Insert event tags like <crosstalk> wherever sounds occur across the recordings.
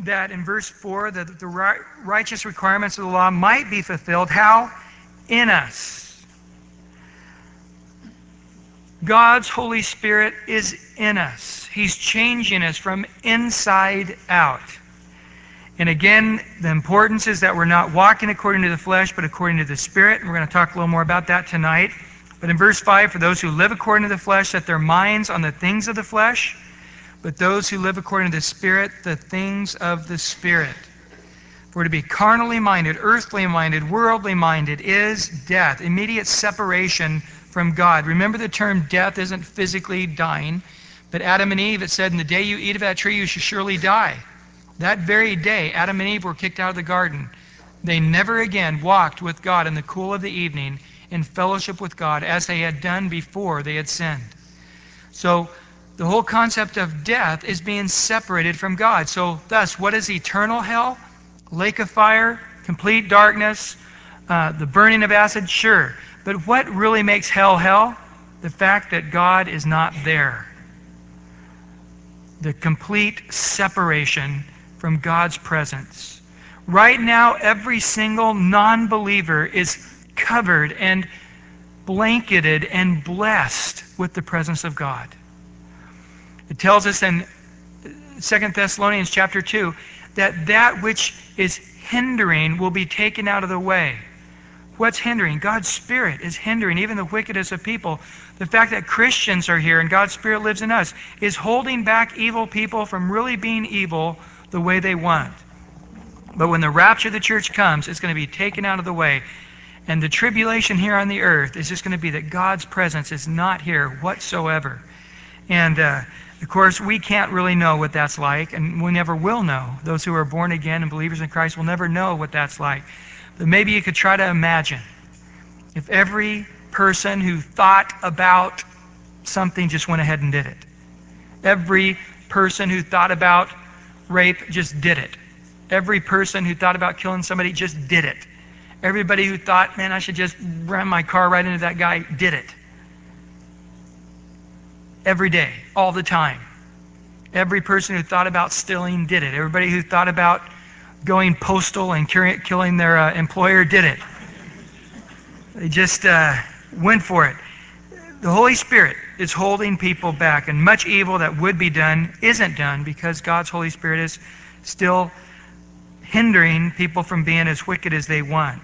that in verse 4 that the righteous requirements of the law might be fulfilled. How? In us. God's Holy Spirit is in us. He's changing us from inside out. And again, the importance is that we're not walking according to the flesh, but according to the Spirit. And we're going to talk a little more about that tonight. But in verse 5, for those who live according to the flesh, set their minds on the things of the flesh, but those who live according to the Spirit, the things of the Spirit. For to be carnally minded, earthly minded, worldly minded is death, immediate separation from God. Remember the term death isn't physically dying, but Adam and Eve, it said, in the day you eat of that tree, you shall surely die. That very day, Adam and Eve were kicked out of the garden. They never again walked with God in the cool of the evening in fellowship with God as they had done before they had sinned. So, the whole concept of death is being separated from God. So, thus, what is eternal hell? Lake of fire, complete darkness, uh, the burning of acid? Sure. But what really makes hell hell? The fact that God is not there. The complete separation from God's presence. Right now, every single non believer is covered and blanketed and blessed with the presence of God. It tells us in 2 Thessalonians chapter 2 that that which is hindering will be taken out of the way. What's hindering? God's Spirit is hindering even the wickedest of people. The fact that Christians are here and God's Spirit lives in us is holding back evil people from really being evil the way they want. But when the rapture of the church comes, it's going to be taken out of the way. And the tribulation here on the earth is just going to be that God's presence is not here whatsoever. And uh, of course, we can't really know what that's like, and we never will know. Those who are born again and believers in Christ will never know what that's like. But maybe you could try to imagine if every person who thought about something just went ahead and did it. Every person who thought about rape just did it. Every person who thought about killing somebody just did it. Everybody who thought, man, I should just ram my car right into that guy did it. Every day, all the time. Every person who thought about stealing did it. Everybody who thought about going postal and killing their uh, employer did it. They just uh, went for it. The Holy Spirit is holding people back, and much evil that would be done isn't done because God's Holy Spirit is still hindering people from being as wicked as they want.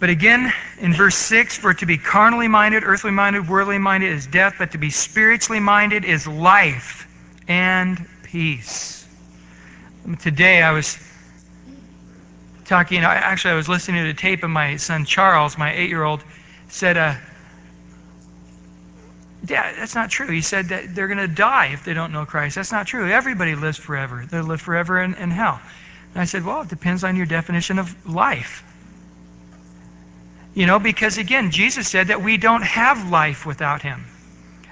But again, in verse 6, for to be carnally minded, earthly minded, worldly minded is death, but to be spiritually minded is life and peace. Today I was talking, actually, I was listening to the tape, and my son Charles, my eight year old, said, uh, Dad, that's not true. He said that they're going to die if they don't know Christ. That's not true. Everybody lives forever. They live forever in, in hell. And I said, Well, it depends on your definition of life. You know, because again, Jesus said that we don't have life without him.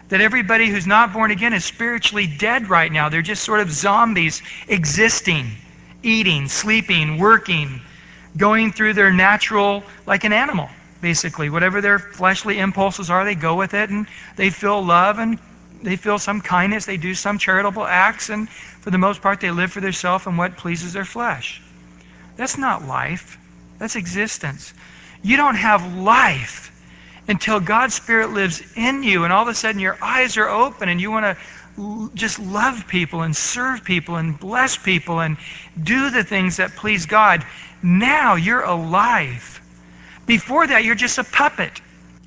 That everybody who's not born again is spiritually dead right now. They're just sort of zombies existing, eating, sleeping, working, going through their natural, like an animal basically. Whatever their fleshly impulses are, they go with it and they feel love and they feel some kindness. They do some charitable acts, and for the most part, they live for themselves and what pleases their flesh. That's not life, that's existence. You don't have life until God's Spirit lives in you, and all of a sudden your eyes are open and you want to just love people and serve people and bless people and do the things that please God. Now you're alive. Before that, you're just a puppet.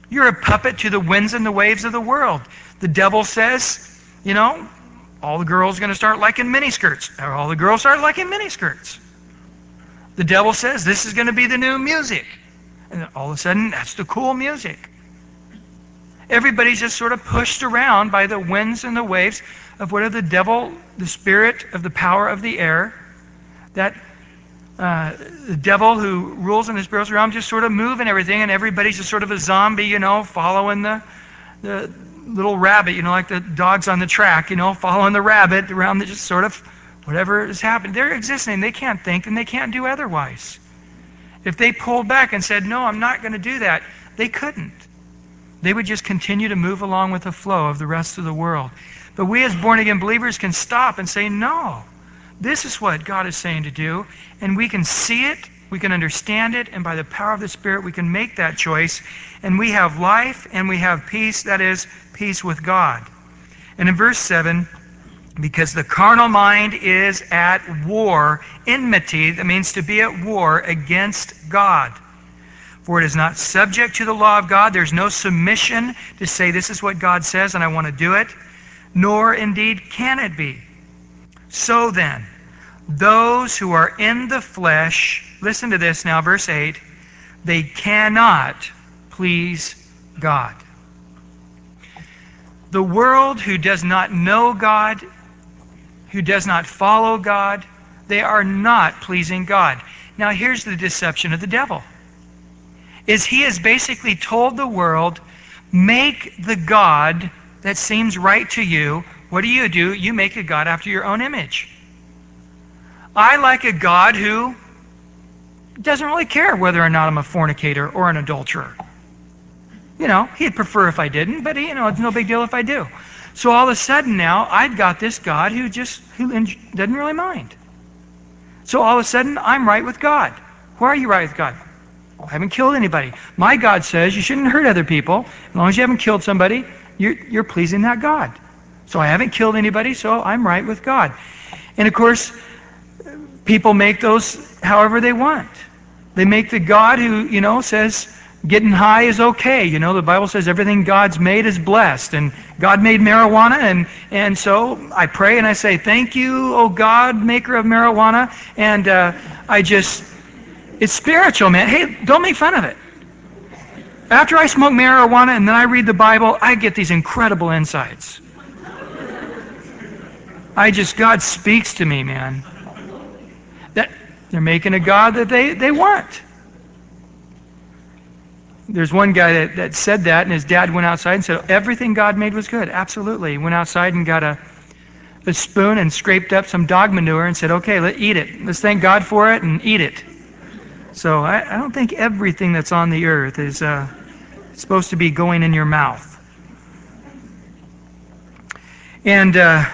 You're a puppet to the winds and the waves of the world. The devil says, you know, all the girls are going to start liking miniskirts. All the girls start liking miniskirts. The devil says this is going to be the new music. And all of a sudden, that's the cool music. Everybody's just sort of pushed around by the winds and the waves of what the devil, the spirit of the power of the air, that uh, the devil who rules in the spiritual realm just sort of moving everything, and everybody's just sort of a zombie, you know, following the, the little rabbit, you know, like the dogs on the track, you know, following the rabbit around the just sort of whatever is happening. They're existing. They can't think and they can't do otherwise. If they pulled back and said, No, I'm not going to do that, they couldn't. They would just continue to move along with the flow of the rest of the world. But we as born again believers can stop and say, No. this is what God is saying to do, and we can see it, we can understand it, and by the power of the Spirit, we can make that choice, and we have life and we have peace, that is, peace with God. And in verse 7, because the carnal mind is at war, enmity, that means to be at war against God. For it is not subject to the law of God. There's no submission to say, this is what God says and I want to do it. Nor indeed can it be. So then, those who are in the flesh, listen to this now, verse 8, they cannot please God. The world who does not know God who does not follow God, they are not pleasing God. Now here's the deception of the devil. Is he has basically told the world, make the God that seems right to you. What do you do? You make a God after your own image. I like a God who doesn't really care whether or not I'm a fornicator or an adulterer. You know, he'd prefer if I didn't, but you know, it's no big deal if I do. So all of a sudden now, I've got this God who just who doesn't really mind. So all of a sudden, I'm right with God. Why are you right with God? I haven't killed anybody. My God says you shouldn't hurt other people. As long as you haven't killed somebody, you're, you're pleasing that God. So I haven't killed anybody, so I'm right with God. And of course, people make those however they want. They make the God who, you know, says, getting high is okay. You know, the Bible says everything God's made is blessed. And God made marijuana. And, and so I pray and I say, Thank you, oh God, maker of marijuana. And uh, I just, it's spiritual, man. Hey, don't make fun of it. After I smoke marijuana and then I read the Bible, I get these incredible insights. I just, God speaks to me, man. That they're making a God that they, they want there's one guy that, that said that, and his dad went outside and said, Everything God made was good. Absolutely. He went outside and got a, a spoon and scraped up some dog manure and said, Okay, let's eat it. Let's thank God for it and eat it. So I, I don't think everything that's on the earth is uh, supposed to be going in your mouth. And uh,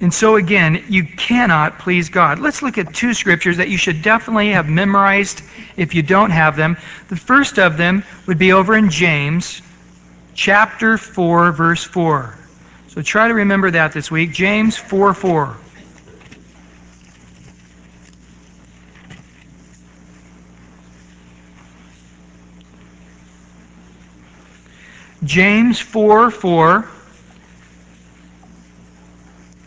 and so again, you cannot please God. Let's look at two scriptures that you should definitely have memorized if you don't have them. The first of them would be over in James chapter 4 verse 4. So try to remember that this week. James 4 4. James 4 4.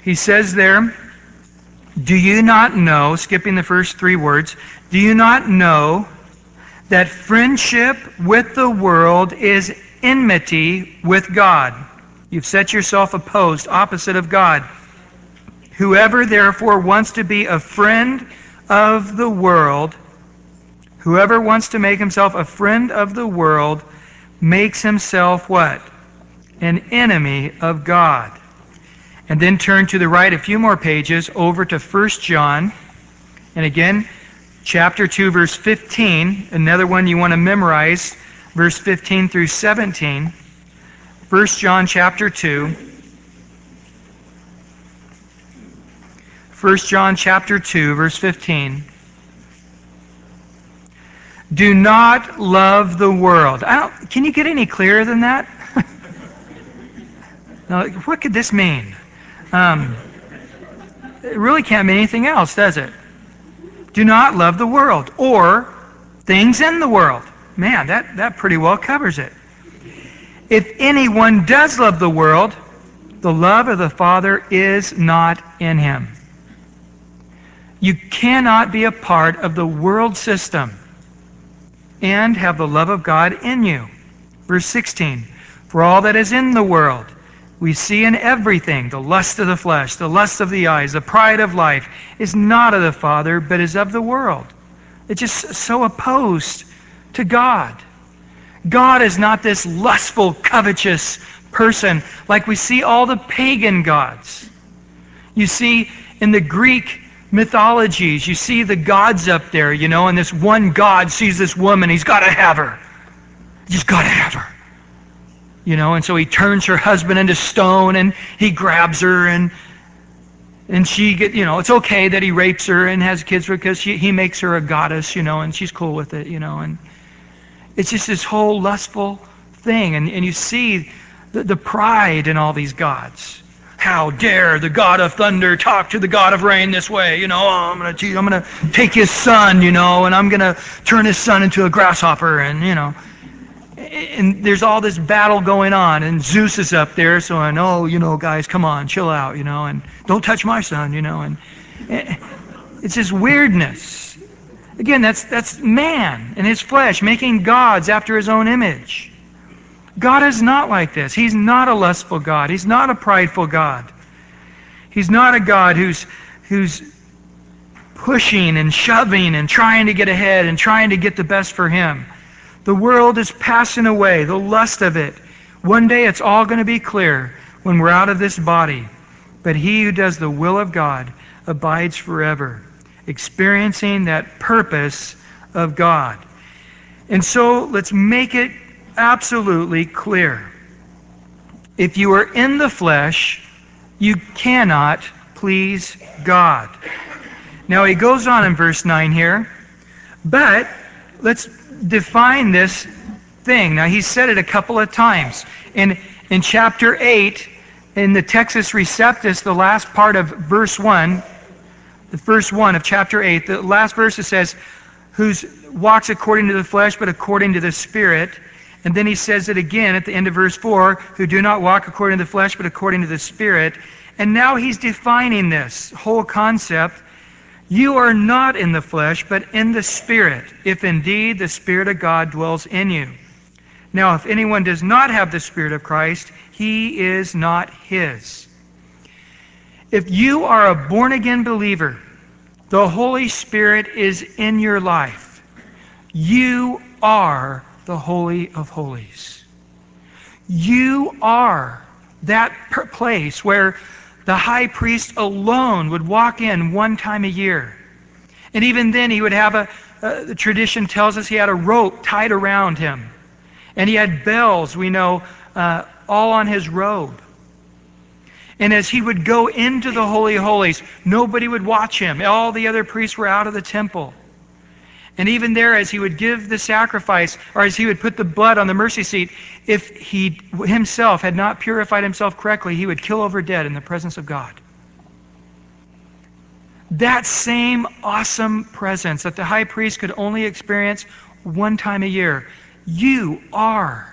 He says there, Do you not know, skipping the first three words, do you not know that friendship with the world is enmity with God? You've set yourself opposed, opposite of God. Whoever therefore wants to be a friend of the world, whoever wants to make himself a friend of the world, makes himself what? An enemy of God. And then turn to the right a few more pages over to 1 John. And again, chapter 2, verse 15. Another one you want to memorize, verse 15 through 17. 1 John chapter 2. 1 John chapter 2, verse 15. Do not love the world. can you get any clearer than that? <laughs> now, what could this mean? Um, it really can't mean anything else, does it? Do not love the world or things in the world. Man, that, that pretty well covers it. If anyone does love the world, the love of the Father is not in him. You cannot be a part of the world system and have the love of God in you. Verse 16 For all that is in the world, we see in everything the lust of the flesh, the lust of the eyes, the pride of life is not of the Father, but is of the world. It's just so opposed to God. God is not this lustful, covetous person like we see all the pagan gods. You see in the Greek mythologies, you see the gods up there, you know, and this one god sees this woman, he's got to have her. He's got to have her. You know, and so he turns her husband into stone and he grabs her and and she get you know it's okay that he rapes her and has kids because she, he makes her a goddess you know and she's cool with it you know and it's just this whole lustful thing. And, and you see the, the pride in all these gods. How dare the god of thunder talk to the god of rain this way you know oh, i'm going to i'm going to take his son you know and i'm going to turn his son into a grasshopper and you know and there's all this battle going on, and Zeus is up there, so I know, you know, guys, come on, chill out, you know, and don't touch my son, you know, and it's this weirdness. Again, that's that's man in his flesh making gods after his own image. God is not like this. He's not a lustful God. He's not a prideful God. He's not a God who's who's pushing and shoving and trying to get ahead and trying to get the best for him. The world is passing away, the lust of it. One day it's all going to be clear when we're out of this body. But he who does the will of God abides forever, experiencing that purpose of God. And so let's make it absolutely clear. If you are in the flesh, you cannot please God. Now he goes on in verse 9 here, but let's define this thing. Now, he said it a couple of times. In, in chapter 8, in the Textus Receptus, the last part of verse 1, the first 1 of chapter 8, the last verse it says, Whose walks according to the flesh, but according to the Spirit. And then he says it again at the end of verse 4, who do not walk according to the flesh, but according to the Spirit. And now he's defining this whole concept you are not in the flesh, but in the Spirit, if indeed the Spirit of God dwells in you. Now, if anyone does not have the Spirit of Christ, he is not his. If you are a born again believer, the Holy Spirit is in your life. You are the Holy of Holies. You are that place where the high priest alone would walk in one time a year. And even then, he would have a, uh, the tradition tells us he had a rope tied around him. And he had bells, we know, uh, all on his robe. And as he would go into the Holy Holies, nobody would watch him. All the other priests were out of the temple. And even there, as he would give the sacrifice, or as he would put the blood on the mercy seat, if he himself had not purified himself correctly, he would kill over dead in the presence of God. That same awesome presence that the high priest could only experience one time a year, you are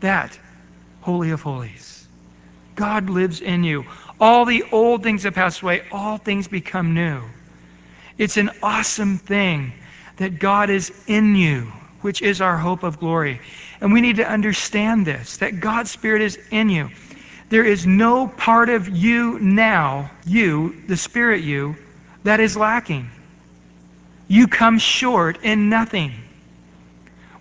that Holy of Holies. God lives in you. All the old things have passed away, all things become new. It's an awesome thing that God is in you, which is our hope of glory. And we need to understand this that God's Spirit is in you. There is no part of you now, you, the Spirit you, that is lacking. You come short in nothing.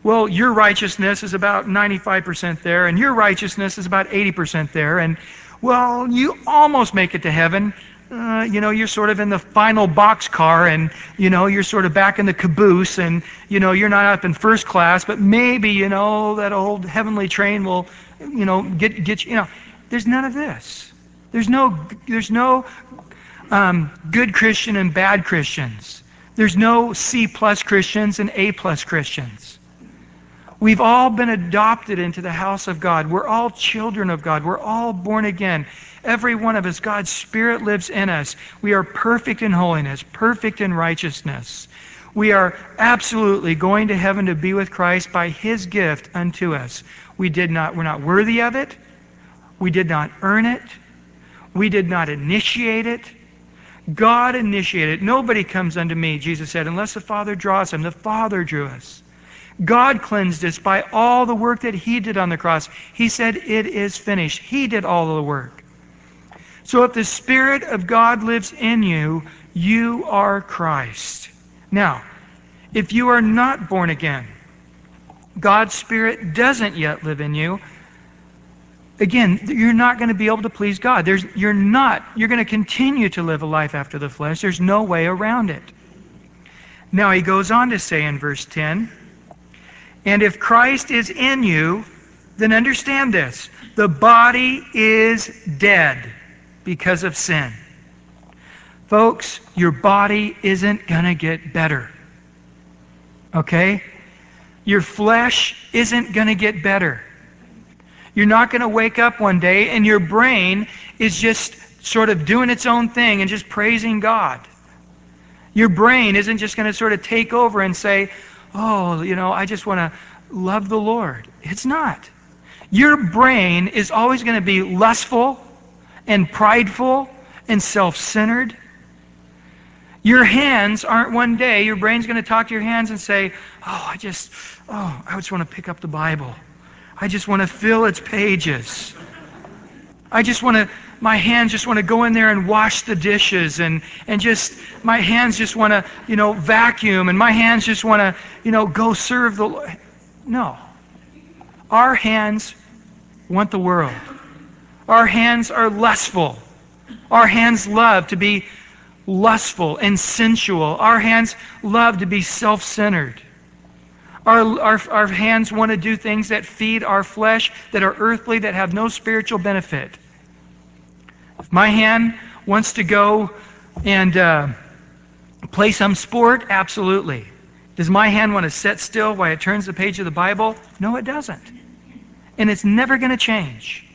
Well, your righteousness is about 95% there, and your righteousness is about 80% there, and well, you almost make it to heaven, uh, you know, you're sort of in the final boxcar and, you know, you're sort of back in the caboose and, you know, you're not up in first class, but maybe, you know, that old heavenly train will, you know, get, get you, you know. There's none of this. There's no, there's no um, good Christian and bad Christians. There's no C plus Christians and A plus Christians. We've all been adopted into the house of God. We're all children of God. We're all born again. Every one of us, God's Spirit lives in us. We are perfect in holiness, perfect in righteousness. We are absolutely going to heaven to be with Christ by his gift unto us. We did not, we're not worthy of it. We did not earn it. We did not initiate it. God initiated it. Nobody comes unto me, Jesus said, unless the Father draws him. The Father drew us. God cleansed us by all the work that He did on the cross. He said, It is finished. He did all the work. So if the Spirit of God lives in you, you are Christ. Now, if you are not born again, God's Spirit doesn't yet live in you, again, you're not going to be able to please God. There's, you're not. You're going to continue to live a life after the flesh. There's no way around it. Now, he goes on to say in verse 10 and if Christ is in you, then understand this the body is dead because of sin. Folks, your body isn't going to get better. Okay? Your flesh isn't going to get better. You're not going to wake up one day and your brain is just sort of doing its own thing and just praising God. Your brain isn't just going to sort of take over and say, oh, you know, I just want to love the Lord. It's not. Your brain is always going to be lustful and prideful and self centered. Your hands aren't one day, your brain's going to talk to your hands and say, Oh, I just, oh, I just want to pick up the Bible. I just want to fill its pages. I just want to, my hands just want to go in there and wash the dishes and, and just, my hands just want to, you know, vacuum and my hands just want to, you know, go serve the Lord. No. Our hands want the world. Our hands are lustful. Our hands love to be lustful and sensual. Our hands love to be self centered. Our, our, our hands want to do things that feed our flesh, that are earthly, that have no spiritual benefit. My hand wants to go and uh, play some sport, absolutely. Does my hand want to sit still while it turns the page of the Bible? No, it doesn't. And it's never going to change.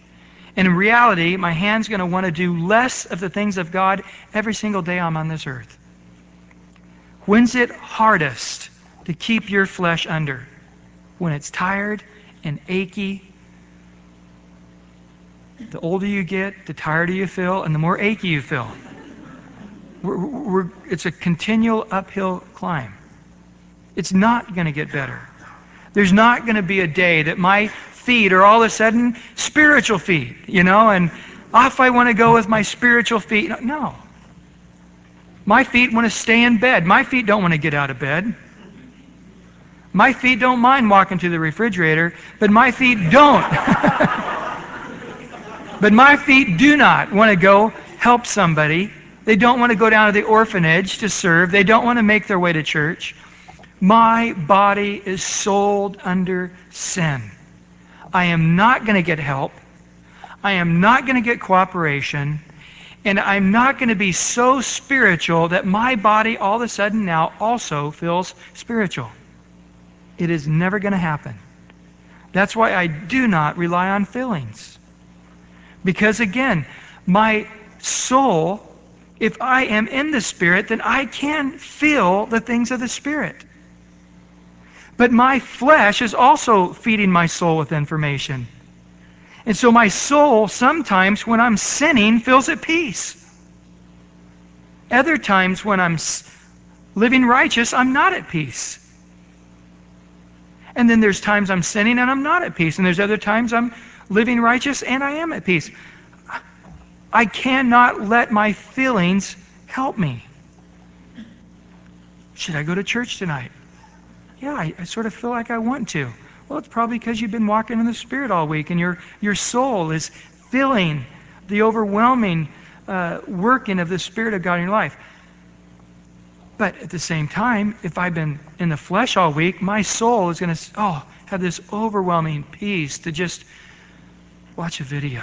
And in reality, my hand's going to want to do less of the things of God every single day I'm on this earth. When's it hardest to keep your flesh under when it's tired and achy. The older you get, the tireder you feel, and the more achy you feel. We're, we're, it's a continual uphill climb. It's not going to get better. There's not going to be a day that my feet are all of a sudden spiritual feet, you know, and off I want to go with my spiritual feet. No. My feet want to stay in bed. My feet don't want to get out of bed. My feet don't mind walking to the refrigerator, but my feet don't. <laughs> but my feet do not want to go help somebody. They don't want to go down to the orphanage to serve. They don't want to make their way to church. My body is sold under sin. I am not going to get help. I am not going to get cooperation. And I'm not going to be so spiritual that my body all of a sudden now also feels spiritual. It is never going to happen. That's why I do not rely on feelings. Because again, my soul, if I am in the Spirit, then I can feel the things of the Spirit. But my flesh is also feeding my soul with information. And so my soul, sometimes when I'm sinning, feels at peace. Other times when I'm living righteous, I'm not at peace. And then there's times I'm sinning and I'm not at peace. And there's other times I'm living righteous and I am at peace. I cannot let my feelings help me. Should I go to church tonight? Yeah, I, I, sort of feel like I want to. Well, it's probably because you've been walking in the Spirit all week and your, your soul is feeling the overwhelming uh, working of the Spirit of God in your life. But at the same time, if I've been in the flesh all week, my soul is going to oh have this overwhelming peace to just watch a video.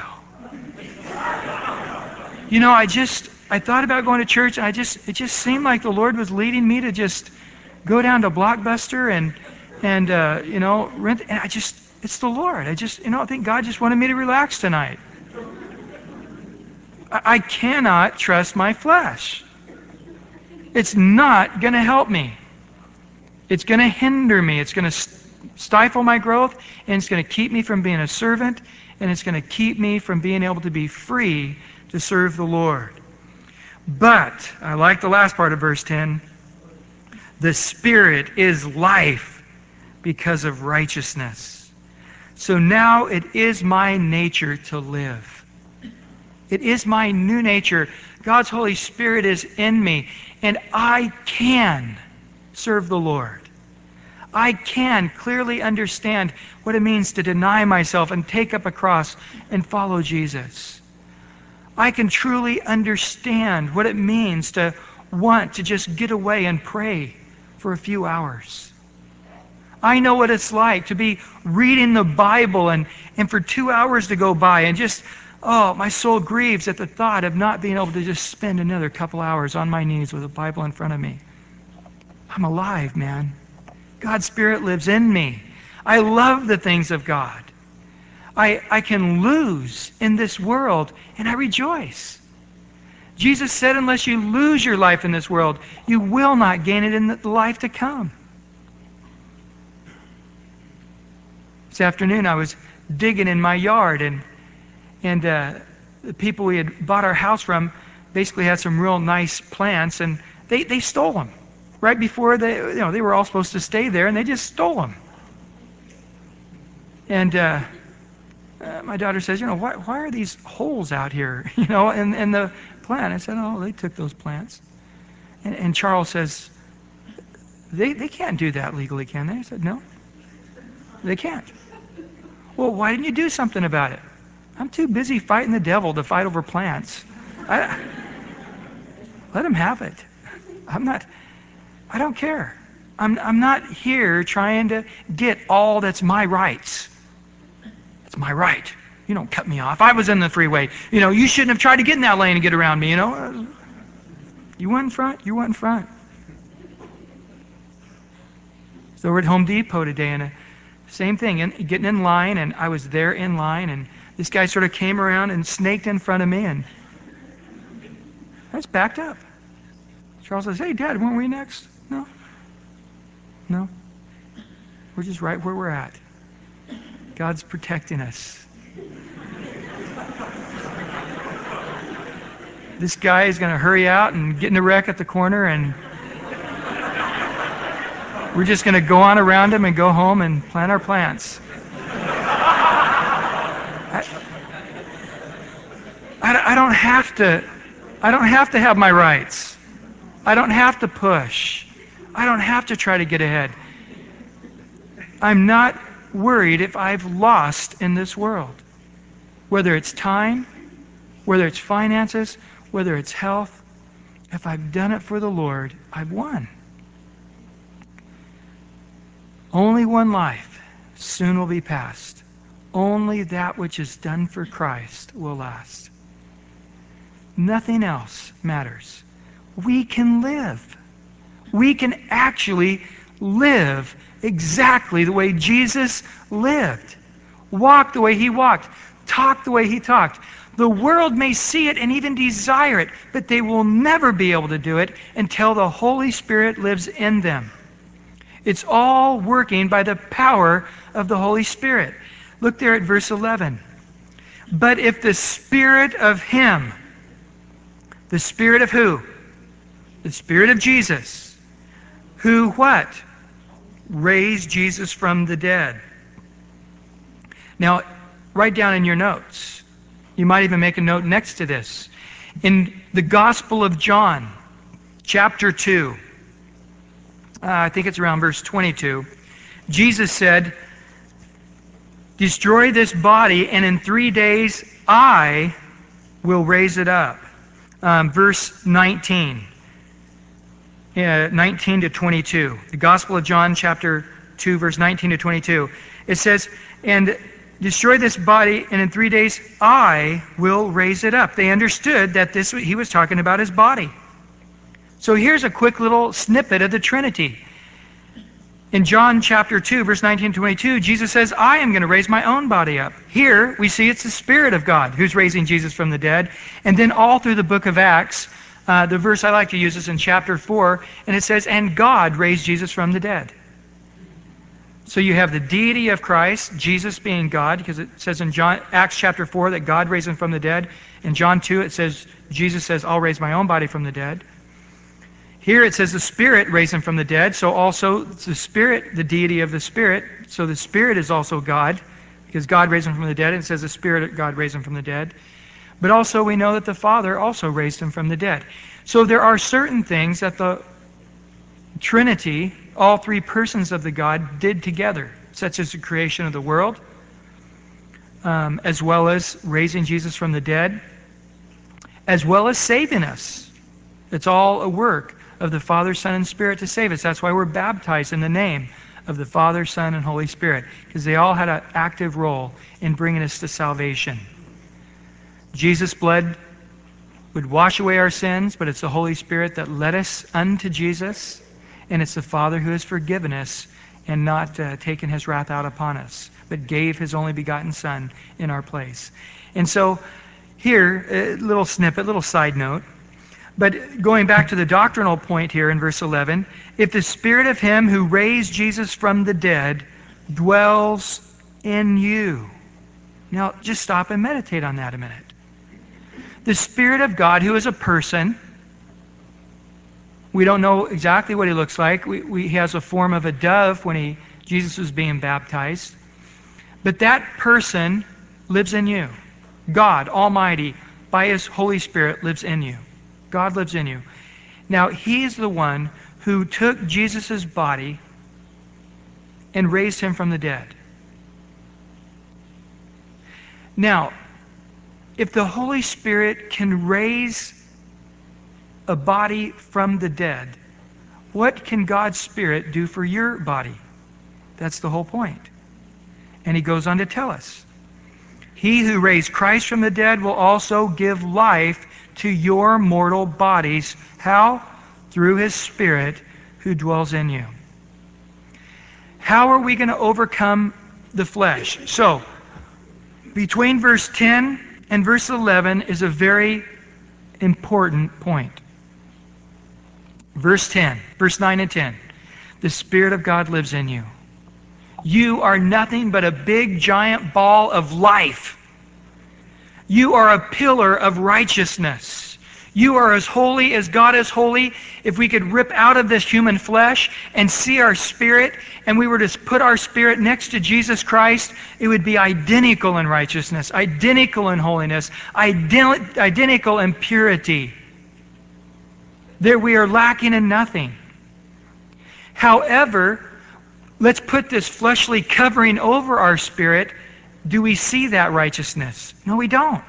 you know, I just I thought about going to church, and I just it just seemed like the Lord was leading me to just go down to Blockbuster and and uh, you know rent. And I just it's the Lord. I just you know I think God just wanted me to relax tonight. I, I cannot trust my flesh. It's not going to help me. It's going to hinder me. It's going to stifle my growth, and it's going to keep me from being a servant, and it's going to keep me from being able to be free to serve the Lord. But, I like the last part of verse 10 the Spirit is life because of righteousness. So now it is my nature to live. It is my new nature. God's Holy Spirit is in me, and I can serve the Lord. I can clearly understand what it means to deny myself and take up a cross and follow Jesus. I can truly understand what it means to want to just get away and pray for a few hours. I know what it's like to be reading the Bible and, and for two hours to go by and just Oh, my soul grieves at the thought of not being able to just spend another couple hours on my knees with a Bible in front of me. I'm alive, man. God's Spirit lives in me. I love the things of God. I, I can lose in this world, and I rejoice. Jesus said, unless you lose your life in this world, you will not gain it in the life to come. This afternoon, I was digging in my yard, and and uh, the people we had bought our house from basically had some real nice plants, and they, they stole them right before they you know they were all supposed to stay there, and they just stole them. And uh, uh, my daughter says, you know, why, why are these holes out here, <laughs> you know, and, in the plant? I said, oh, they took those plants. And, and Charles says, they, they can't do that legally, can they? I said, no, they can't. Well, why didn't you do something about it? I'm too busy fighting the devil to fight over plants. I, let him have it. I'm not, I don't care. I'm, I'm not here trying to get all that's my rights. It's my right. You don't cut me off. I was in the freeway. You know, you shouldn't have tried to get in that lane and get around me, you know. You went in front, you went in front. So we're at Home Depot today, and uh, same thing, and getting in line, and I was there in line, and this guy sort of came around and snaked in front of me, and I was backed up. Charles says, Hey, Dad, weren't we next? No. No. We're just right where we're at. God's protecting us. this guy is going to hurry out and get in a wreck at the corner, and we're just going to go on around him and go home and plant our plants. I, I don't have to. I don't have to have my rights. I don't have to push. I don't have to try to get ahead. I'm not worried if I've lost in this world. Whether it's time, whether it's finances, whether it's health, if I've done it for the Lord, I've won. Only one life soon will be past. Only that which is done for Christ will last. Nothing else matters. We can live. We can actually live exactly the way Jesus lived. Walk the way he walked. Talk the way he talked. The world may see it and even desire it, but they will never be able to do it until the Holy Spirit lives in them. It's all working by the power of the Holy Spirit. Look there at verse 11. But if the Spirit of Him, the Spirit of who? The Spirit of Jesus. Who what? Raised Jesus from the dead. Now, write down in your notes. You might even make a note next to this. In the Gospel of John, chapter 2, uh, I think it's around verse 22, Jesus said, Destroy this body, and in three days I will raise it up um, verse 19. Uh, 19 to 22. The Gospel of John, chapter 2, verse 19 to 22. It says, And destroy this body, and in three days I will raise it up. They understood that this he was talking about his body. So here's a quick little snippet of the Trinity. In John chapter 2, verse 19 to 22, Jesus says, I am going to raise my own body up. Here, we see it's the Spirit of God who's raising Jesus from the dead. And then all through the book of Acts, uh, the verse I like to use is in chapter 4, and it says, And God raised Jesus from the dead. So you have the deity of Christ, Jesus being God, because it says in John, Acts chapter 4 that God raised him from the dead. In John 2, it says, Jesus says, I'll raise my own body from the dead. Here it says the Spirit raised him from the dead, so also the Spirit, the deity of the Spirit. So the Spirit is also God, because God raised him from the dead. And it says the Spirit God raised him from the dead. But also we know that the Father also raised him from the dead. So there are certain things that the Trinity, all three persons of the God, did together, such as the creation of the world, um, as well as raising Jesus from the dead, as well as saving us. It's all a work of the Father, Son, and Spirit to save us. That's why we're baptized in the name of the Father, Son, and Holy Spirit, because they all had an active role in bringing us to salvation. Jesus' blood would wash away our sins, but it's the Holy Spirit that led us unto Jesus, and it's the Father who has forgiven us and not uh, taken his wrath out upon us, but gave his only begotten Son in our place. And so, here, a little snippet, little side note. But going back to the doctrinal point here in verse 11, if the Spirit of Him who raised Jesus from the dead dwells in you. Now, just stop and meditate on that a minute. The Spirit of God, who is a person, we don't know exactly what he looks like. We, we, he has a form of a dove when he, Jesus was being baptized. But that person lives in you. God, Almighty, by His Holy Spirit, lives in you. God lives in you. Now, He's the one who took Jesus' body and raised him from the dead. Now, if the Holy Spirit can raise a body from the dead, what can God's Spirit do for your body? That's the whole point. And he goes on to tell us He who raised Christ from the dead will also give life to your mortal bodies. How? Through his Spirit who dwells in you. How are we going to overcome the flesh? So, between verse 10 and verse 11 is a very important point. Verse 10, verse 9 and 10. The Spirit of God lives in you. You are nothing but a big, giant ball of life. You are a pillar of righteousness. You are as holy as God is holy. If we could rip out of this human flesh and see our spirit, and we were to put our spirit next to Jesus Christ, it would be identical in righteousness, identical in holiness, identical in purity. There we are lacking in nothing. However, let's put this fleshly covering over our spirit. Do we see that righteousness? No, we don't.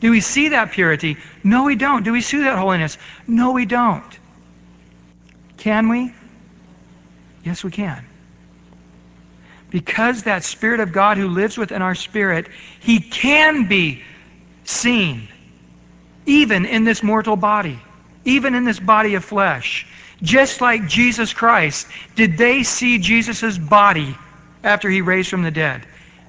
Do we see that purity? No, we don't. Do we see that holiness? No, we don't. Can we? Yes, we can. Because that Spirit of God who lives within our spirit, He can be seen, even in this mortal body, even in this body of flesh. Just like Jesus Christ. Did they see Jesus' body after He raised from the dead?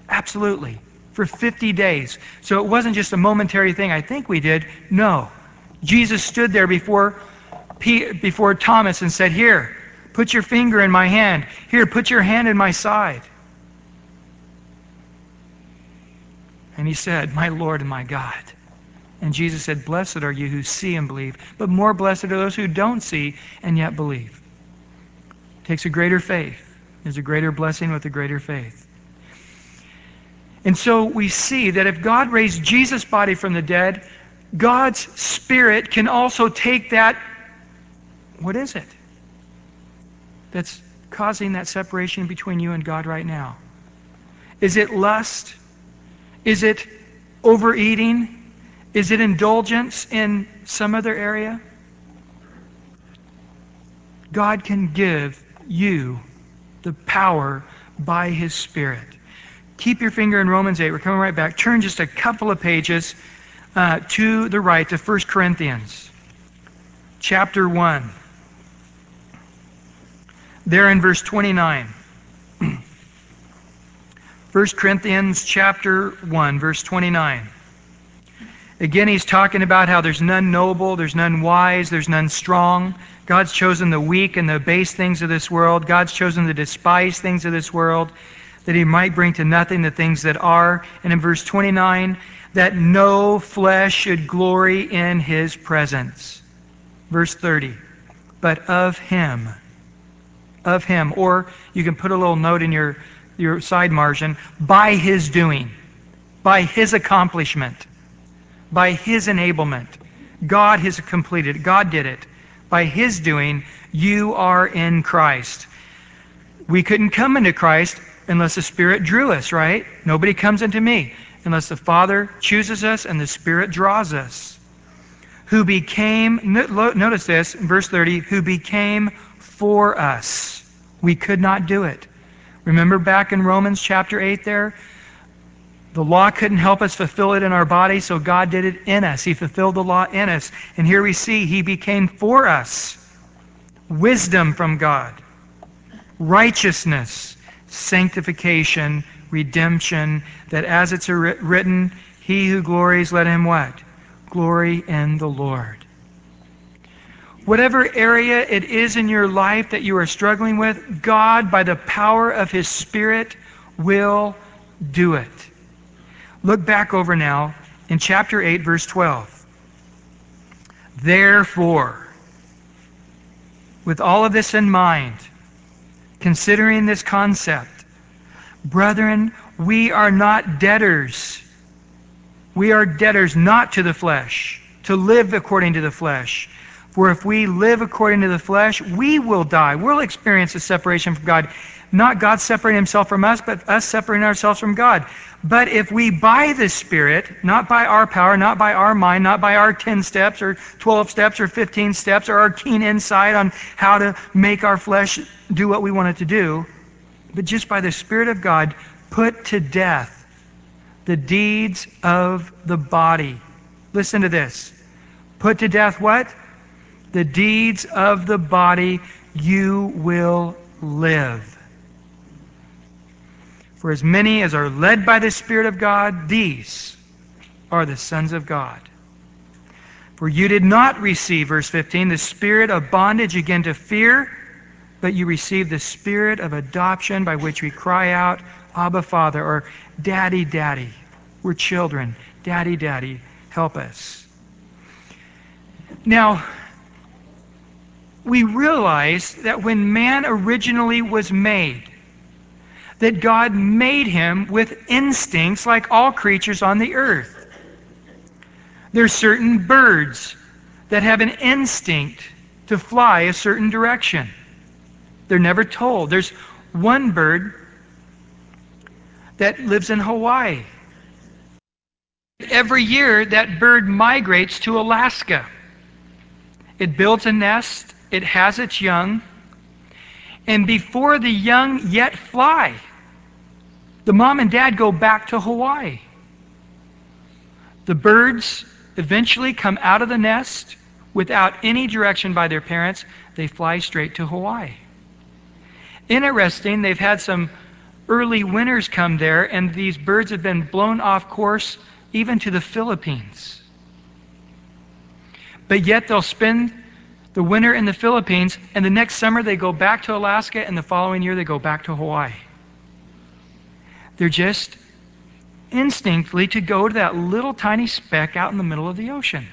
Absolutely for 50 days. So it wasn't just a momentary thing. I think we did. No. Jesus stood there before, before Thomas and said, Here, put your finger in my hand. Here, put your hand in my side. And he said, My Lord and my God. And Jesus said, Blessed are you who see and believe, but more blessed are those who don't see and yet believe. It takes a greater faith. There's a greater blessing with a greater faith. And so we see that if God raised Jesus' body from the dead, God's Spirit can also take that. What is it? That's causing that separation between you and God right now. Is it lust? Is it overeating? Is it indulgence in some other area? God can give you the power by His Spirit keep your finger in Romans 8. We're coming right back. Turn just a couple of pages uh, to the right to 1 Corinthians chapter 1. There in verse 29. <clears throat> 1 Corinthians chapter 1, verse 29. Again, he's talking about how there's none noble, there's none wise, there's none strong. God's chosen the weak and the base things of this world. God's chosen the despised things of this world that he might bring to nothing the things that are. And in verse 29, that no flesh should glory in his presence. Verse 30, but of him. Of him. Or you can put a little note in your, your side margin by his doing, by his accomplishment, by his enablement. God has completed it. God did it. By his doing, you are in Christ. We couldn't come into Christ unless the Spirit drew us, right? Nobody comes into me unless the Father chooses us and the Spirit draws us. Who became, notice this, verse 30, who became for us. We could not do it. Remember back in Romans chapter 8 there? The law couldn't help us fulfill it in our body, so God did it in us. He fulfilled the law in us. And here we see He became for us wisdom from God, righteousness, sanctification, redemption, that as it's written, He who glories, let him what? Glory in the Lord. Whatever area it is in your life that you are struggling with, God, by the power of His Spirit, will do it. Look back over now in chapter 8, verse 12. Therefore, with all of this in mind, considering this concept, brethren, we are not debtors. We are debtors not to the flesh, to live according to the flesh. For if we live according to the flesh, we will die. We'll experience a separation from God. Not God separating himself from us, but us separating ourselves from God. But if we by the Spirit, not by our power, not by our mind, not by our 10 steps or 12 steps or 15 steps or our keen insight on how to make our flesh do what we want it to do, but just by the Spirit of God, put to death the deeds of the body. Listen to this. Put to death what? The deeds of the body, you will live. For as many as are led by the Spirit of God, these are the sons of God. For you did not receive, verse 15, the spirit of bondage again to fear, but you received the spirit of adoption by which we cry out, Abba, Father, or Daddy, Daddy. We're children. Daddy, Daddy, help us. Now, we realize that when man originally was made, that God made him with instincts like all creatures on the earth. There's certain birds that have an instinct to fly a certain direction. They're never told. There's one bird that lives in Hawaii. Every year, that bird migrates to Alaska. It builds a nest, it has its young, and before the young yet fly, the mom and dad go back to Hawaii. The birds eventually come out of the nest without any direction by their parents. They fly straight to Hawaii. Interesting, they've had some early winters come there, and these birds have been blown off course even to the Philippines. But yet they'll spend the winter in the Philippines, and the next summer they go back to Alaska, and the following year they go back to Hawaii. They're just instinctively to go to that little tiny speck out in the middle of the ocean.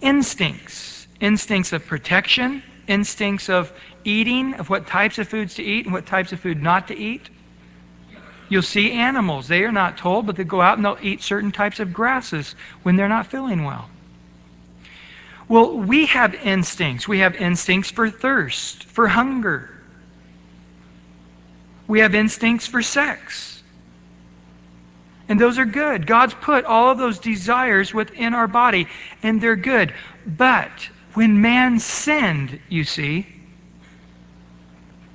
Instincts. Instincts of protection, instincts of eating, of what types of foods to eat and what types of food not to eat. You'll see animals. They are not told, but they go out and they'll eat certain types of grasses when they're not feeling well. Well, we have instincts. We have instincts for thirst, for hunger, we have instincts for sex. And those are good. God's put all of those desires within our body, and they're good. But when man sinned, you see,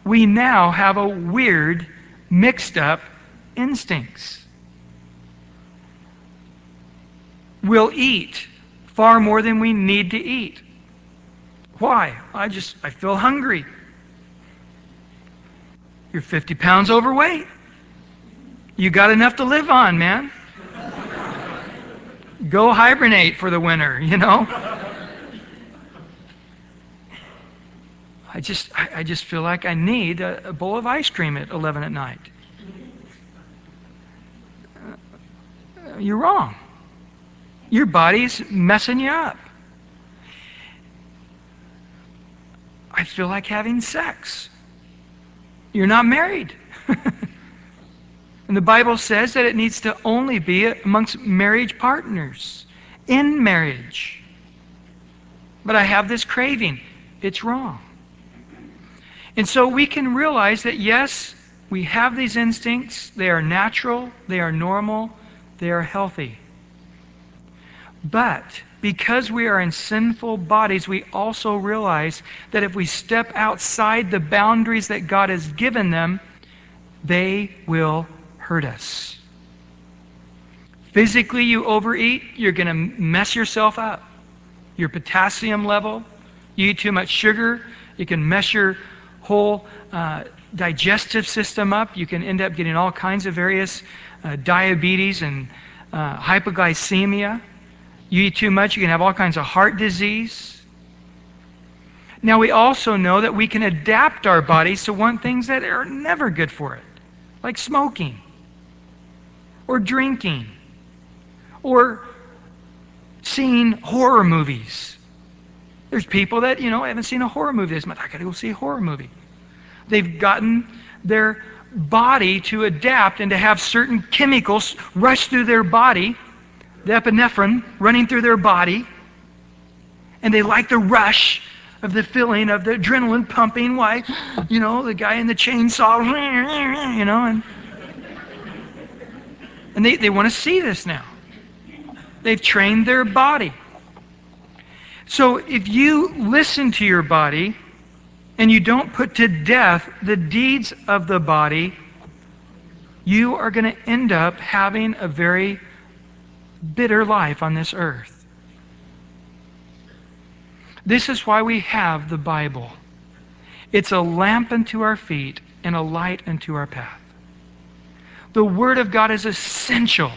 we now have a weird, mixed up instincts. We'll eat far more than we need to eat. Why? I just I feel hungry. You're 50 pounds overweight. You got enough to live on, man. Go hibernate for the winter, you know? I just, I just feel like I need a, a bowl of ice cream at 11 at night. Uh, you're wrong. Your body's messing you up. I feel like having sex. You're not married. <laughs> and the Bible says that it needs to only be amongst marriage partners, in marriage. But I have this craving. It's wrong. And so we can realize that, yes, we have these instincts. They are natural, they are normal, they are healthy. But because we are in sinful bodies, we also realize that if we step outside the boundaries that God has given them, they will hurt us. Physically, you overeat, you're going to mess yourself up. Your potassium level, you eat too much sugar, you can mess your whole uh, digestive system up. You can end up getting all kinds of various uh, diabetes and uh, hypoglycemia. You eat too much, you can have all kinds of heart disease. Now, we also know that we can adapt our bodies to want things that are never good for it, like smoking, or drinking, or seeing horror movies. There's people that, you know, haven't seen a horror movie this month. I got to go see a horror movie. They've gotten their body to adapt and to have certain chemicals rush through their body, the epinephrine running through their body, and they like the rush of the feeling of the adrenaline pumping. Why, you know, the guy in the chainsaw, you know, and and they, they want to see this now. They've trained their body. So if you listen to your body and you don't put to death the deeds of the body, you are going to end up having a very bitter life on this earth. This is why we have the Bible. It's a lamp unto our feet and a light unto our path. The Word of God is essential.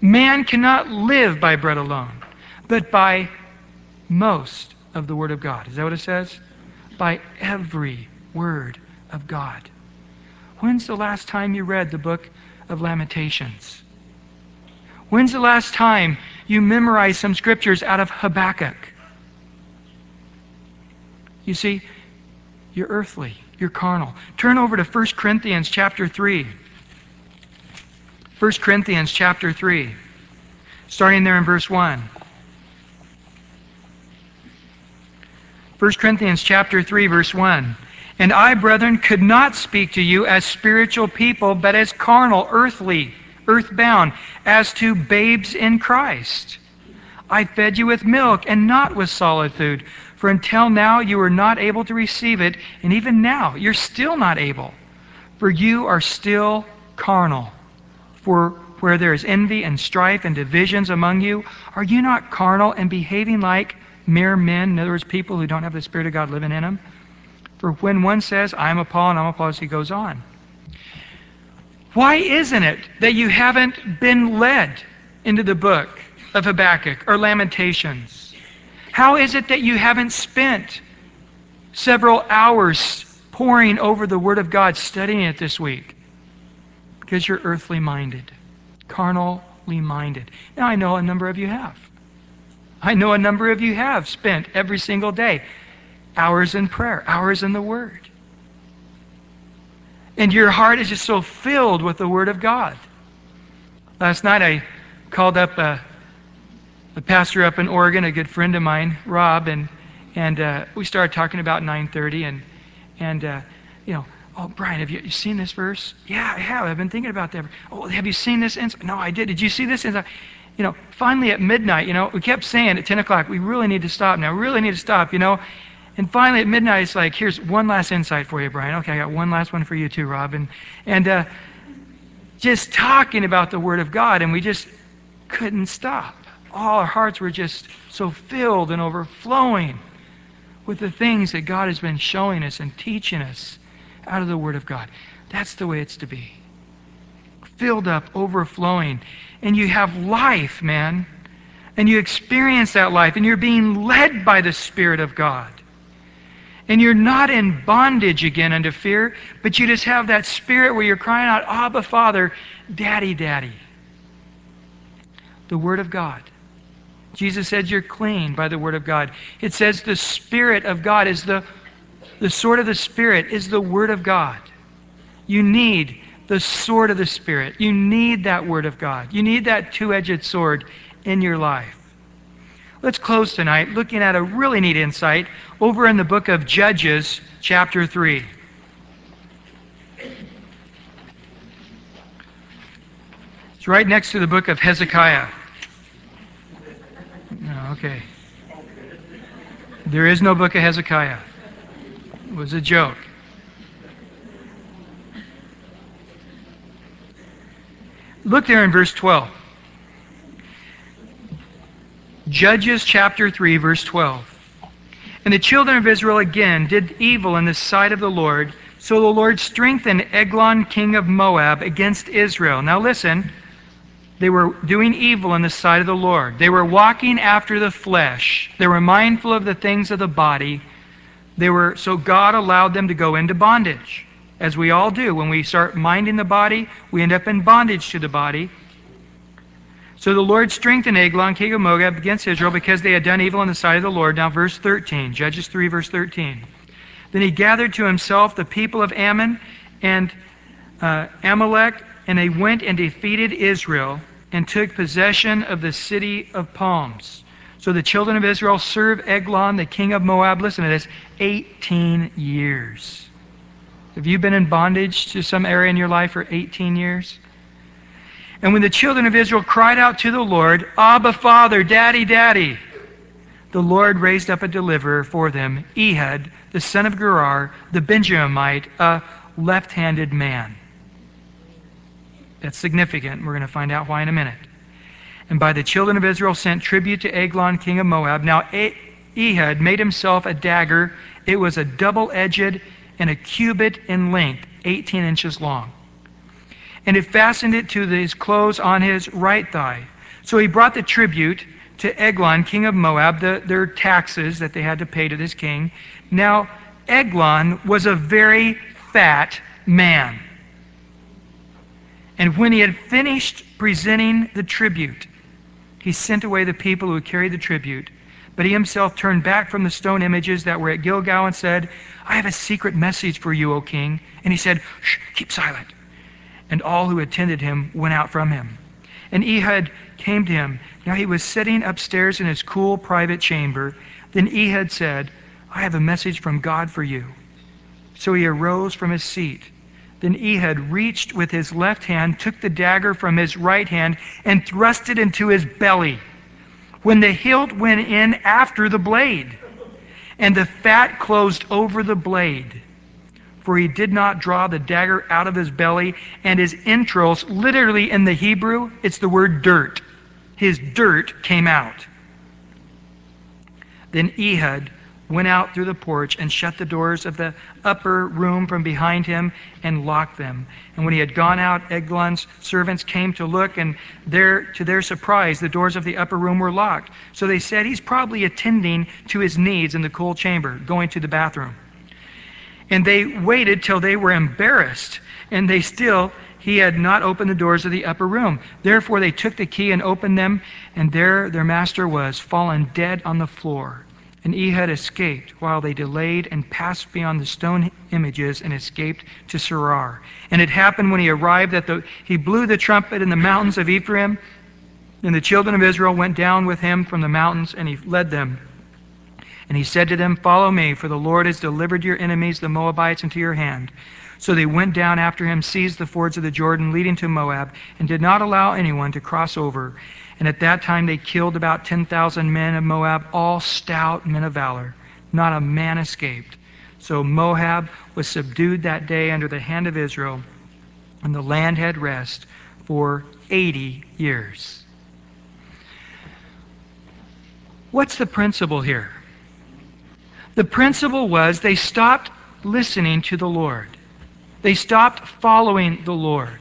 Man cannot live by bread alone, but by most of the Word of God. Is that what it says? by every word of God. When's the last time you read the book of Lamentations? When's the last time you memorized some scriptures out of Habakkuk? You see, you're earthly, you're carnal. Turn over to 1 Corinthians chapter 3. 1 Corinthians chapter 3, starting there in verse 1. 1 Corinthians chapter 3 verse 1. And I, brethren, could not speak to you as spiritual people, but as carnal, earthly, earthbound, as to babes in Christ. I fed you with milk and not with solid food, for until now you were not able to receive it, and even now you're still not able, for you are still carnal. For where there is envy and strife and divisions among you, are you not carnal and behaving like mere men, in other words, people who don't have the Spirit of God living in them. For when one says, I'm of Paul and I'm of Apollos, he goes on. Why isn't it that you haven't been led into the book of Habakkuk or Lamentations? How is it that you haven't spent several hours poring over the Word of God, studying it this week? Because you're earthly minded, carnally minded. Now, I know a number of you have. I know a number of you have spent every single day hours in prayer, hours in the Word. And your heart is just so filled with the Word of God. Last night I called up a, a pastor up in Oregon, a good friend of mine, Rob, and and uh, we started talking about 9:30, and and uh, you know, oh Brian, have you, you, seen this verse? Yeah, I have. I've been thinking about that. Oh, have you seen this? No, I did. Did you see this? You know, finally at midnight, you know, we kept saying at 10 o'clock, we really need to stop now, we really need to stop, you know. And finally at midnight, it's like, here's one last insight for you, Brian. Okay, I got one last one for you too, Rob. And, and uh, just talking about the Word of God, and we just couldn't stop. All our hearts were just so filled and overflowing with the things that God has been showing us and teaching us out of the Word of God. That's the way it's to be. Filled up, overflowing and you have life, man. And you experience that life, and you're being led by the Spirit of God. And you're not in bondage again unto fear, but you just have that spirit where you're crying out, Abba, Father, Daddy, Daddy. The Word of God. Jesus said you're clean by the Word of God. It says the Spirit of God is the, the sword of the Spirit is the Word of God. You need the sword of the Spirit. You need that Word of God. You need that two edged sword in your life. Let's close tonight looking at a really neat insight over in the book of Judges, chapter 3. It's right next to the book of Hezekiah. Okay. There is no book of Hezekiah. It was a joke. Look there in verse 12. Judges chapter 3, verse 12. And the children of Israel again did evil in the sight of the Lord. So the Lord strengthened Eglon, king of Moab, against Israel. Now listen, they were doing evil in the sight of the Lord. They were walking after the flesh. They were mindful of the things of the body. They were so God allowed them to go into bondage. As we all do. When we start minding the body, we end up in bondage to the body. So the Lord strengthened Eglon, king of Moab, against Israel because they had done evil in the sight of the Lord. Now, verse 13, Judges 3, verse 13. Then he gathered to himself the people of Ammon and uh, Amalek, and they went and defeated Israel and took possession of the city of palms. So the children of Israel served Eglon, the king of Moab, listen to this, 18 years. Have you been in bondage to some area in your life for 18 years? And when the children of Israel cried out to the Lord, Abba, Father, Daddy, Daddy, the Lord raised up a deliverer for them, Ehud, the son of Gerar, the Benjaminite, a left handed man. That's significant. We're going to find out why in a minute. And by the children of Israel sent tribute to Eglon, king of Moab. Now Ehud made himself a dagger. It was a double edged and a cubit in length, 18 inches long and he fastened it to his clothes on his right thigh. So he brought the tribute to Eglon, king of Moab, the, their taxes that they had to pay to this king. Now, Eglon was a very fat man. And when he had finished presenting the tribute, he sent away the people who carried the tribute. But he himself turned back from the stone images that were at Gilgal and said, I have a secret message for you, O king. And he said, Shh, keep silent and all who attended him went out from him. And Ehud came to him. Now he was sitting upstairs in his cool private chamber. Then Ehud said, I have a message from God for you. So he arose from his seat. Then Ehud reached with his left hand, took the dagger from his right hand, and thrust it into his belly. When the hilt went in after the blade, and the fat closed over the blade for he did not draw the dagger out of his belly, and his entrails, literally in the Hebrew, it's the word dirt. His dirt came out. Then Ehud went out through the porch and shut the doors of the upper room from behind him and locked them. And when he had gone out, Eglon's servants came to look, and there, to their surprise, the doors of the upper room were locked. So they said, He's probably attending to his needs in the cool chamber, going to the bathroom. And they waited till they were embarrassed, and they still, he had not opened the doors of the upper room. Therefore they took the key and opened them, and there their master was, fallen dead on the floor. And Ehud escaped while they delayed and passed beyond the stone images and escaped to Seirah. And it happened when he arrived that the, he blew the trumpet in the mountains of Ephraim, and the children of Israel went down with him from the mountains, and he led them and he said to them, Follow me, for the Lord has delivered your enemies, the Moabites, into your hand. So they went down after him, seized the fords of the Jordan leading to Moab, and did not allow anyone to cross over. And at that time they killed about 10,000 men of Moab, all stout men of valor. Not a man escaped. So Moab was subdued that day under the hand of Israel, and the land had rest for 80 years. What's the principle here? The principle was they stopped listening to the Lord. They stopped following the Lord.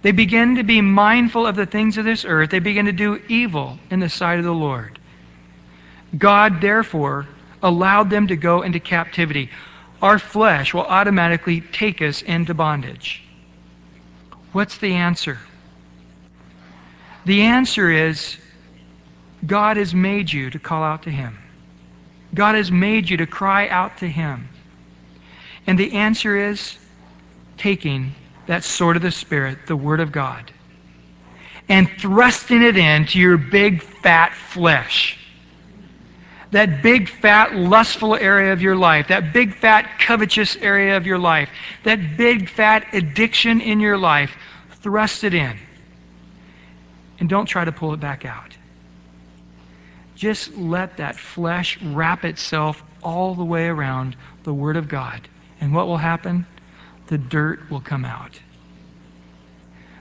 They began to be mindful of the things of this earth. They began to do evil in the sight of the Lord. God, therefore, allowed them to go into captivity. Our flesh will automatically take us into bondage. What's the answer? The answer is God has made you to call out to Him. God has made you to cry out to Him. And the answer is taking that sword of the Spirit, the Word of God, and thrusting it into your big fat flesh. That big fat lustful area of your life, that big fat covetous area of your life, that big fat addiction in your life, thrust it in. And don't try to pull it back out. Just let that flesh wrap itself all the way around the Word of God. And what will happen? The dirt will come out.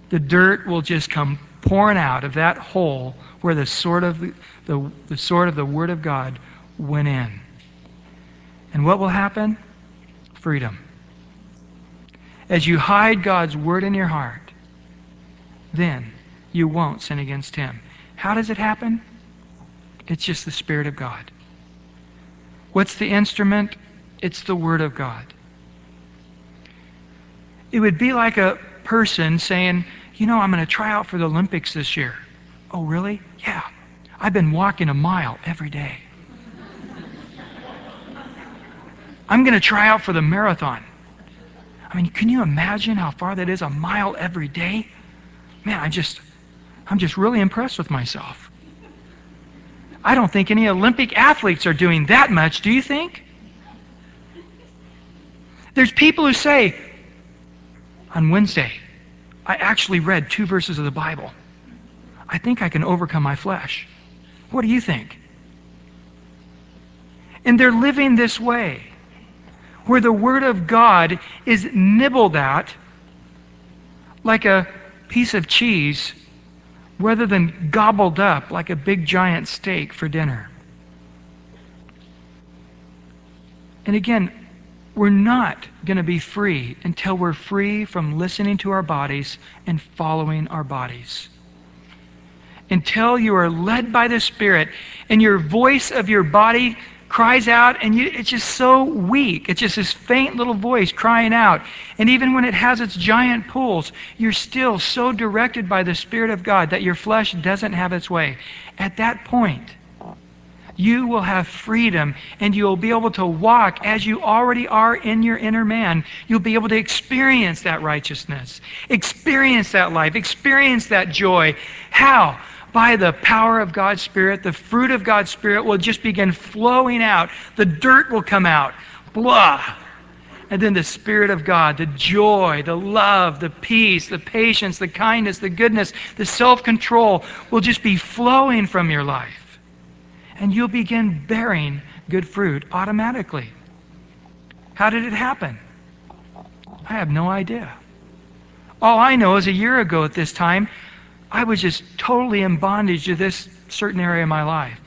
the dirt will just come pouring out of that hole where the sword of the, the, the sword of the Word of God went in. And what will happen? Freedom. As you hide God's Word in your heart, then you won't sin against Him. How does it happen? It's just the Spirit of God. What's the instrument? It's the Word of God. It would be like a person saying, You know, I'm going to try out for the Olympics this year. Oh, really? Yeah. I've been walking a mile every day. <laughs> I'm going to try out for the marathon. I mean, can you imagine how far that is? A mile every day? Man, I just, I'm just really impressed with myself. I don't think any Olympic athletes are doing that much, do you think? There's people who say, on Wednesday, I actually read two verses of the Bible. I think I can overcome my flesh. What do you think? And they're living this way, where the Word of God is nibbled at like a piece of cheese rather than gobbled up like a big giant steak for dinner. And again, we're not going to be free until we're free from listening to our bodies and following our bodies. Until you are led by the Spirit and your voice of your body cries out and you, it's just so weak. It's just this faint little voice crying out. And even when it has its giant pulls, you're still so directed by the Spirit of God that your flesh doesn't have its way. At that point, you will have freedom and you'll be able to walk as you already are in your inner man. You'll be able to experience that righteousness, experience that life, experience that joy. How? By the power of God's Spirit, the fruit of God's Spirit will just begin flowing out. The dirt will come out. Blah. And then the Spirit of God, the joy, the love, the peace, the patience, the kindness, the goodness, the self control will just be flowing from your life and you'll begin bearing good fruit automatically. How did it happen? I have no idea. All I know is a year ago at this time, I was just totally in bondage to this certain area of my life.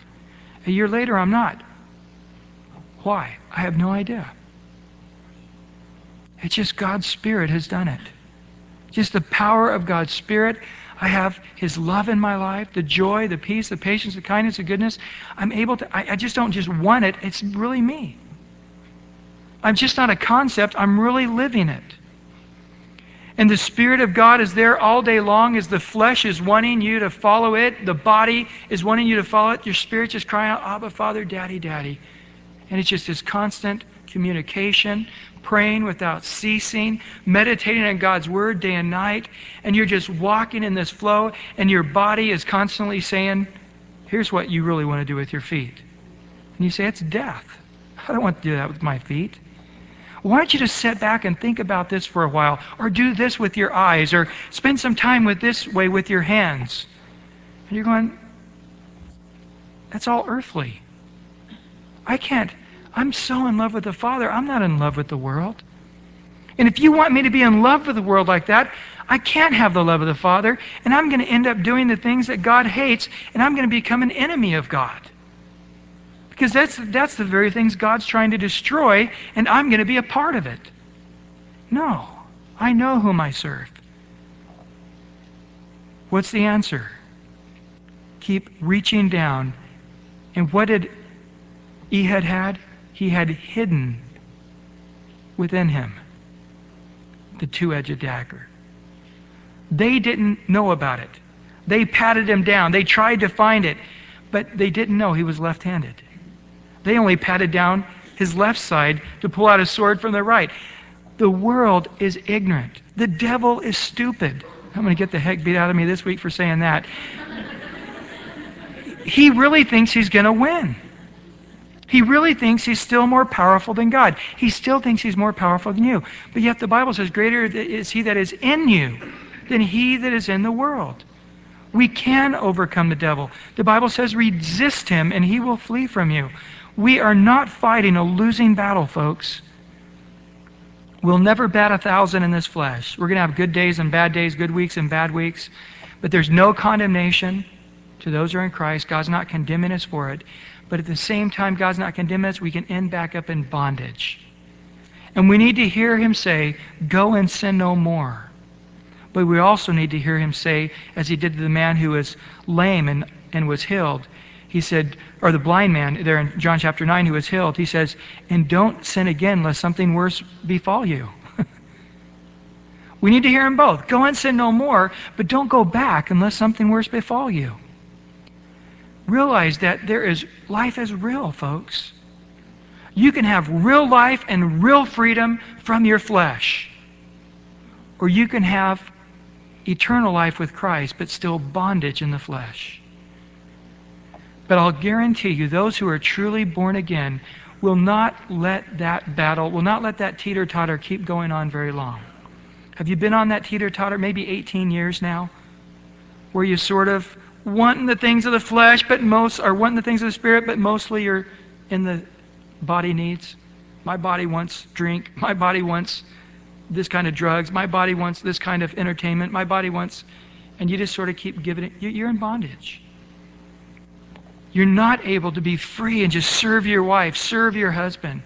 A year later, I'm not. Why? I have no idea. It's just God's Spirit has done it. Just the power of God's Spirit I have His love in my life, the joy, the peace, the patience, the kindness, the goodness. I'm able to, I, I just don't just want it, it's really me. I'm just not a concept, I'm really living it. And the Spirit of God is there all day long as the flesh is wanting you to follow it, the body is wanting you to follow it, your spirit just crying out, Abba, Father, Daddy, Daddy. And it's just this constant communication, praying without ceasing, meditating on God's Word day and night, and you're just walking in this flow, and your body is constantly saying, Here's what you really want to do with your feet. And you say, It's death. I don't want to do that with my feet. Why don't you just sit back and think about this for a while, or do this with your eyes, or spend some time with this way with your hands? And you're going, That's all earthly. I can't I'm so in love with the Father, I'm not in love with the world. And if you want me to be in love with the world like that, I can't have the love of the Father, and I'm going to end up doing the things that God hates, and I'm going to become an enemy of God. Because that's, that's the very things God's trying to destroy, and I'm going to be a part of it. No, I know whom I serve. What's the answer? Keep reaching down. And what did Ehud had? he had hidden within him the two edged dagger. They didn't know about it. They patted him down. They tried to find it, but they didn't know he was left handed. They only patted down his left side to pull out a sword from the right. The world is ignorant. The devil is stupid. I'm going to get the heck beat out of me this week for saying that. he really thinks he's going to win. He really thinks he's still more powerful than God. He still thinks he's more powerful than you. But yet the Bible says, Greater is he that is in you than he that is in the world. We can overcome the devil. The Bible says, resist him and he will flee from you. We are not fighting a losing battle, folks. We'll never bat a thousand in this flesh. We're going to have good days and bad days, good weeks and bad weeks. But there's no condemnation to those who are in Christ. God's not condemning us for it. But at the same time, God's not condemning us. We can end back up in bondage. And we need to hear him say, Go and sin no more. But we also need to hear him say, as he did to the man who was lame and, and was healed, he said, or the blind man there in John chapter 9 who was healed, he says, And don't sin again lest something worse befall you. <laughs> we need to hear him both. Go and sin no more, but don't go back unless something worse befall you. Realize that there is life is real, folks. You can have real life and real freedom from your flesh. Or you can have eternal life with Christ, but still bondage in the flesh. But I'll guarantee you, those who are truly born again will not let that battle, will not let that teeter totter keep going on very long. Have you been on that teeter totter maybe 18 years now? Where you sort of wanting the things of the flesh, but most are wanting the things of the spirit, but mostly you're in the body needs. My body wants drink. My body wants this kind of drugs. My body wants this kind of entertainment. My body wants, and you just sort of keep giving it. You're in bondage. You're not able to be free and just serve your wife, serve your husband.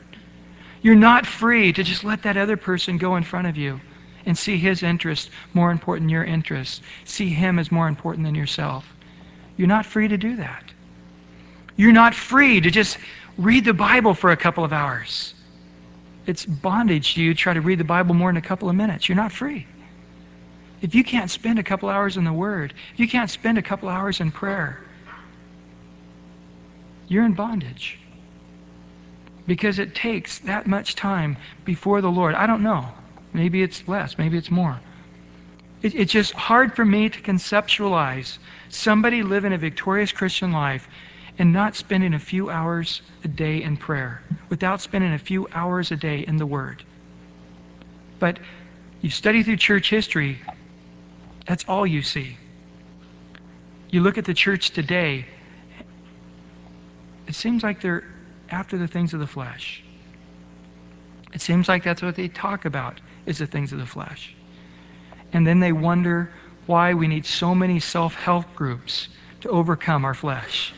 You're not free to just let that other person go in front of you and see his interest more important than your interest. See him as more important than yourself. You're not free to do that. You're not free to just read the Bible for a couple of hours. It's bondage to you try to read the Bible more in a couple of minutes. You're not free. If you can't spend a couple hours in the Word, if you can't spend a couple hours in prayer, you're in bondage. Because it takes that much time before the Lord. I don't know. Maybe it's less, maybe it's more. It, it's just hard for me to conceptualize somebody living a victorious Christian life and not spending a few hours a day in prayer, without spending a few hours a day in the Word. But you study through church history, that's all you see. You look at the church today, it seems like they're after the things of the flesh. It seems like that's what they talk about is the things of the flesh. And then they wonder why we need so many self-help groups to overcome our flesh.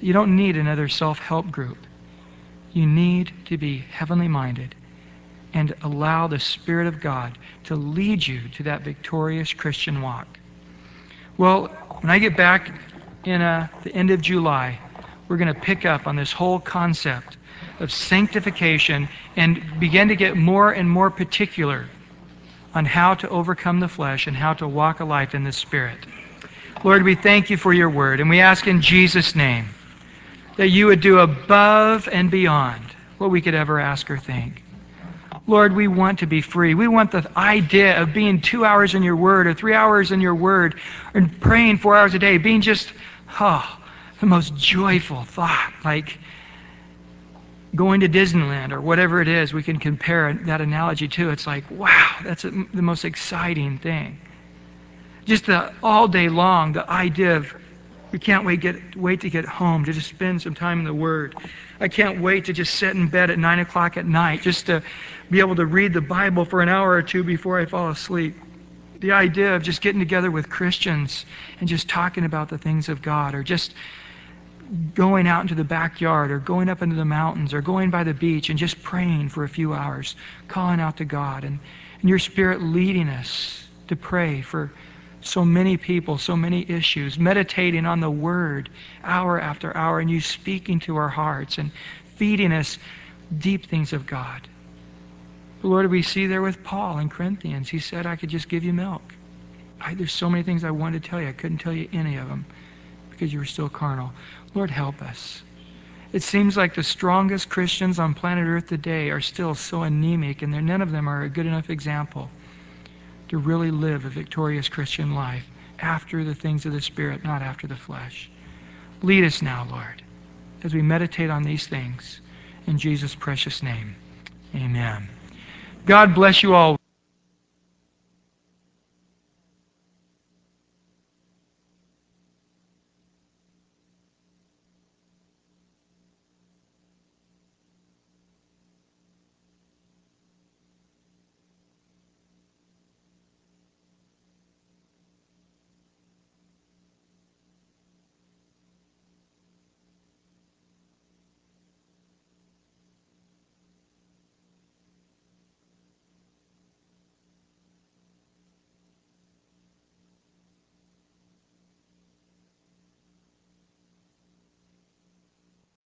You don't need another self help group. You need to be heavenly minded and allow the Spirit of God to lead you to that victorious Christian walk. Well, when I get back in uh, the end of July, we're going to pick up on this whole concept of sanctification and begin to get more and more particular on how to overcome the flesh and how to walk a life in the Spirit. Lord, we thank you for your word, and we ask in Jesus' name that you would do above and beyond what we could ever ask or think. Lord, we want to be free. We want the idea of being two hours in your word or three hours in your word and praying four hours a day, being just, oh, the most joyful thought. Like going to Disneyland or whatever it is we can compare that analogy to. It's like, wow, that's the most exciting thing. Just the, all day long, the idea of we can't wait, get, wait to get home, to just spend some time in the Word. I can't wait to just sit in bed at 9 o'clock at night, just to be able to read the Bible for an hour or two before I fall asleep. The idea of just getting together with Christians and just talking about the things of God, or just going out into the backyard, or going up into the mountains, or going by the beach and just praying for a few hours, calling out to God, and, and your Spirit leading us to pray for so many people, so many issues, meditating on the Word hour after hour, and you speaking to our hearts and feeding us deep things of God. But Lord, we see there with Paul in Corinthians. He said, I could just give you milk. I, there's so many things I wanted to tell you. I couldn't tell you any of them because you were still carnal. Lord, help us. It seems like the strongest Christians on planet Earth today are still so anemic, and none of them are a good enough example to really live a victorious Christian life after the things of the Spirit, not after the flesh. Lead us now, Lord, as we meditate on these things. In Jesus' precious name, amen. God bless you all.